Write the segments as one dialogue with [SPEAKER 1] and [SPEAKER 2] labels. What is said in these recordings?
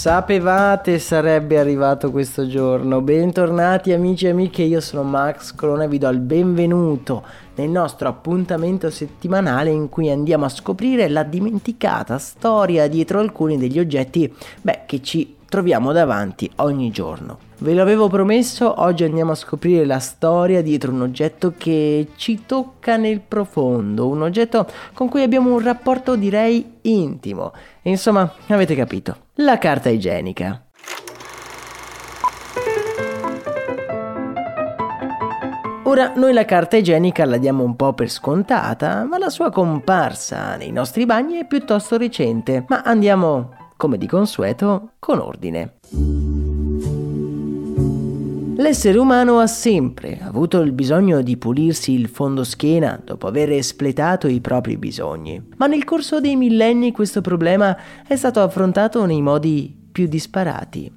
[SPEAKER 1] Sapevate sarebbe arrivato questo giorno. Bentornati amici e amiche, io sono Max Corona e vi do il benvenuto nel nostro appuntamento settimanale in cui andiamo a scoprire la dimenticata storia dietro alcuni degli oggetti beh, che ci troviamo davanti ogni giorno. Ve l'avevo promesso, oggi andiamo a scoprire la storia dietro un oggetto che ci tocca nel profondo, un oggetto con cui abbiamo un rapporto direi intimo. Insomma, avete capito, la carta igienica. Ora noi la carta igienica la diamo un po' per scontata, ma la sua comparsa nei nostri bagni è piuttosto recente. Ma andiamo, come di consueto, con ordine. L'essere umano ha sempre avuto il bisogno di pulirsi il fondo schiena dopo aver espletato i propri bisogni, ma nel corso dei millenni questo problema è stato affrontato nei modi più disparati.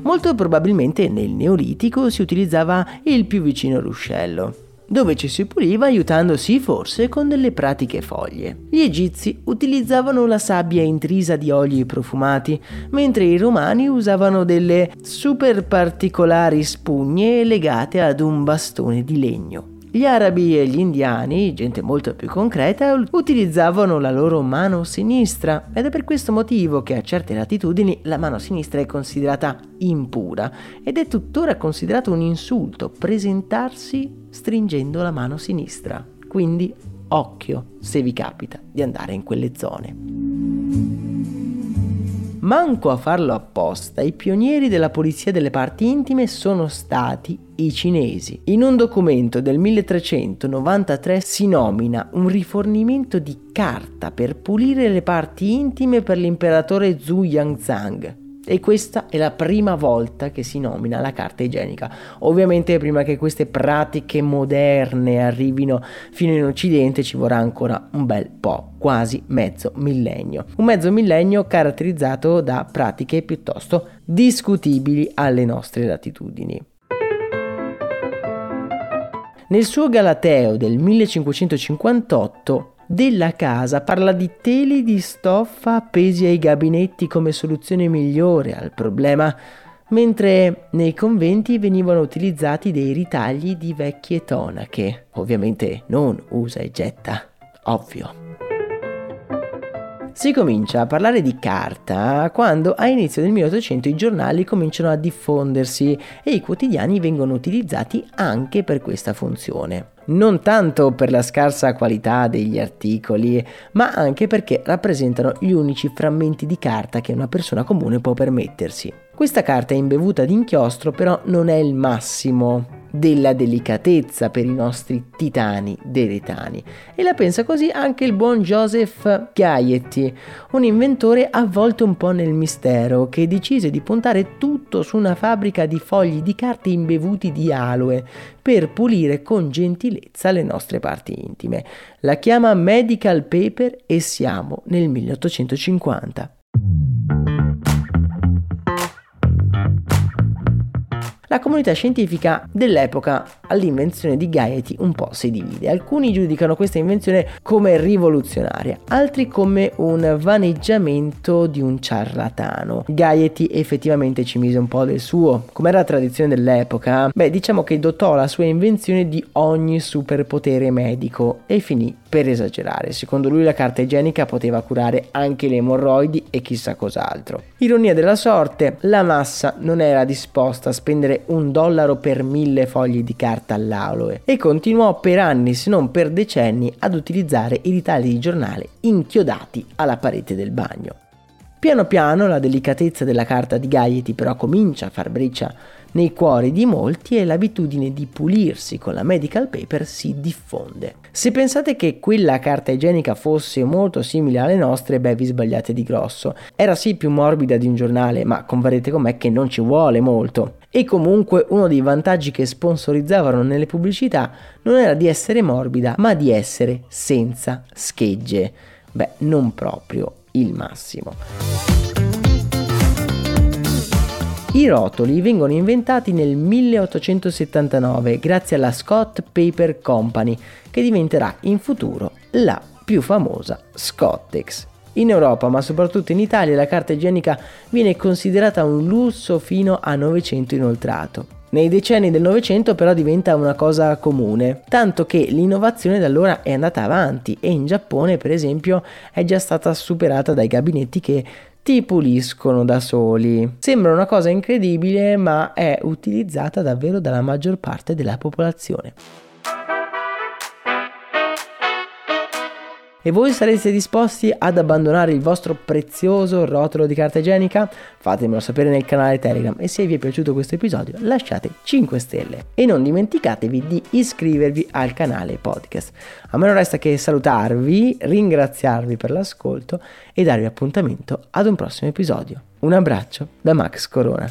[SPEAKER 1] Molto probabilmente nel Neolitico si utilizzava il più vicino ruscello, dove ci si puliva aiutandosi forse con delle pratiche foglie. Gli egizi utilizzavano la sabbia intrisa di oli profumati, mentre i romani usavano delle super particolari spugne legate ad un bastone di legno. Gli arabi e gli indiani, gente molto più concreta, utilizzavano la loro mano sinistra ed è per questo motivo che a certe latitudini la mano sinistra è considerata impura ed è tuttora considerato un insulto presentarsi stringendo la mano sinistra. Quindi occhio se vi capita di andare in quelle zone. Manco a farlo apposta, i pionieri della pulizia delle parti intime sono stati i cinesi. In un documento del 1393 si nomina un rifornimento di carta per pulire le parti intime per l'imperatore Zhu Yangzhang e questa è la prima volta che si nomina la carta igienica. Ovviamente prima che queste pratiche moderne arrivino fino in Occidente ci vorrà ancora un bel po', quasi mezzo millennio. Un mezzo millennio caratterizzato da pratiche piuttosto discutibili alle nostre latitudini. Nel suo Galateo del 1558 della casa, parla di teli di stoffa appesi ai gabinetti come soluzione migliore al problema, mentre nei conventi venivano utilizzati dei ritagli di vecchie tonache, ovviamente non usa e getta, ovvio. Si comincia a parlare di carta quando a inizio del 1800 i giornali cominciano a diffondersi e i quotidiani vengono utilizzati anche per questa funzione non tanto per la scarsa qualità degli articoli, ma anche perché rappresentano gli unici frammenti di carta che una persona comune può permettersi. Questa carta è imbevuta di inchiostro, però non è il massimo della delicatezza per i nostri titani deretani. E la pensa così anche il buon Joseph Gaietti, un inventore avvolto un po' nel mistero, che decise di puntare tutto su una fabbrica di fogli di carte imbevuti di aloe per pulire con gentilezza le nostre parti intime. La chiama Medical Paper e siamo nel 1850. La comunità scientifica dell'epoca all'invenzione di Gaiety un po' si divide. Alcuni giudicano questa invenzione come rivoluzionaria, altri come un vaneggiamento di un ciarlatano. Gaiety effettivamente ci mise un po' del suo, come era la tradizione dell'epoca. Beh, diciamo che dotò la sua invenzione di ogni superpotere medico e finì per esagerare. Secondo lui la carta igienica poteva curare anche le emorroidi e chissà cos'altro. Ironia della sorte, la massa non era disposta a spendere un dollaro per mille fogli di carta all'aloe e continuò per anni se non per decenni ad utilizzare i ritagli di giornale inchiodati alla parete del bagno. Piano piano la delicatezza della carta di Gaiety però comincia a far breccia nei cuori di molti e l'abitudine di pulirsi con la medical paper si diffonde. Se pensate che quella carta igienica fosse molto simile alle nostre, beh vi sbagliate di grosso. Era sì più morbida di un giornale, ma converrete con me che non ci vuole molto. E comunque uno dei vantaggi che sponsorizzavano nelle pubblicità non era di essere morbida, ma di essere senza schegge. Beh, non proprio il massimo. I rotoli vengono inventati nel 1879 grazie alla Scott Paper Company, che diventerà in futuro la più famosa Scottex. In Europa, ma soprattutto in Italia, la carta igienica viene considerata un lusso fino a 900 inoltrato. Nei decenni del Novecento però diventa una cosa comune, tanto che l'innovazione da allora è andata avanti e in Giappone per esempio è già stata superata dai gabinetti che ti puliscono da soli. Sembra una cosa incredibile ma è utilizzata davvero dalla maggior parte della popolazione. E voi sareste disposti ad abbandonare il vostro prezioso rotolo di carta igienica? Fatemelo sapere nel canale Telegram e se vi è piaciuto questo episodio lasciate 5 stelle e non dimenticatevi di iscrivervi al canale podcast. A me non resta che salutarvi, ringraziarvi per l'ascolto e darvi appuntamento ad un prossimo episodio. Un abbraccio da Max Corona.